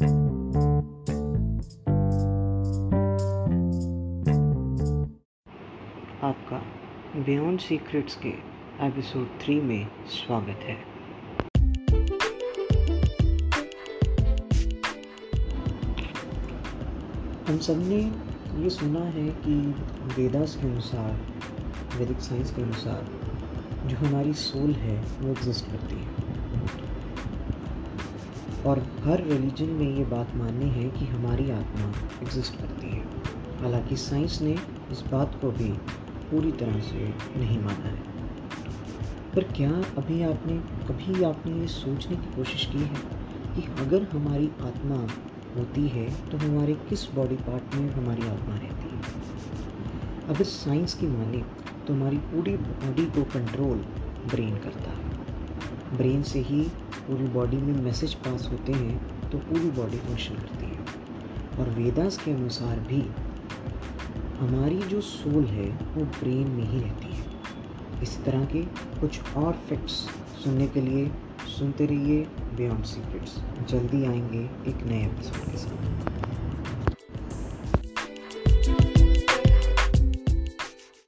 आपका beyond secrets के episode three में स्वागत है। हम सबने ये सुना है कि वेदास के अनुसार, वैदिक साइंस के अनुसार जो हमारी सोल है, वो एग्जिस्ट करती है। और हर रिलीजन में ये बात माननी है कि हमारी आत्मा एग्जिस्ट करती है। हालाँकि साइंस ने इस बात को भी पूरी तरह से नहीं माना है। पर क्या अभी आपने, कभी आपने ये सोचने की कोशिश की है कि अगर हमारी आत्मा होती है तो हमारे किस बॉडी पार्ट में हमारी आत्मा रहती है? अगर साइंस की माने तो हमारी पूरी बॉडी को कंट्रोल ब्रेन करता है। ब्रेन से ही पूरी बॉडी में मैसेज पास होते हैं तो पूरी बॉडी फ़ंक्शन करती है। और वेदास के अनुसार भी हमारी जो सोल है, वो ब्रेन में ही रहती है। इस तरह के कुछ और फैक्ट्स सुनने के लिए सुनते रहिए बियॉन्ड सीक्रेट्स जल्दी आएँगे एक नए एपिसोड के साथ।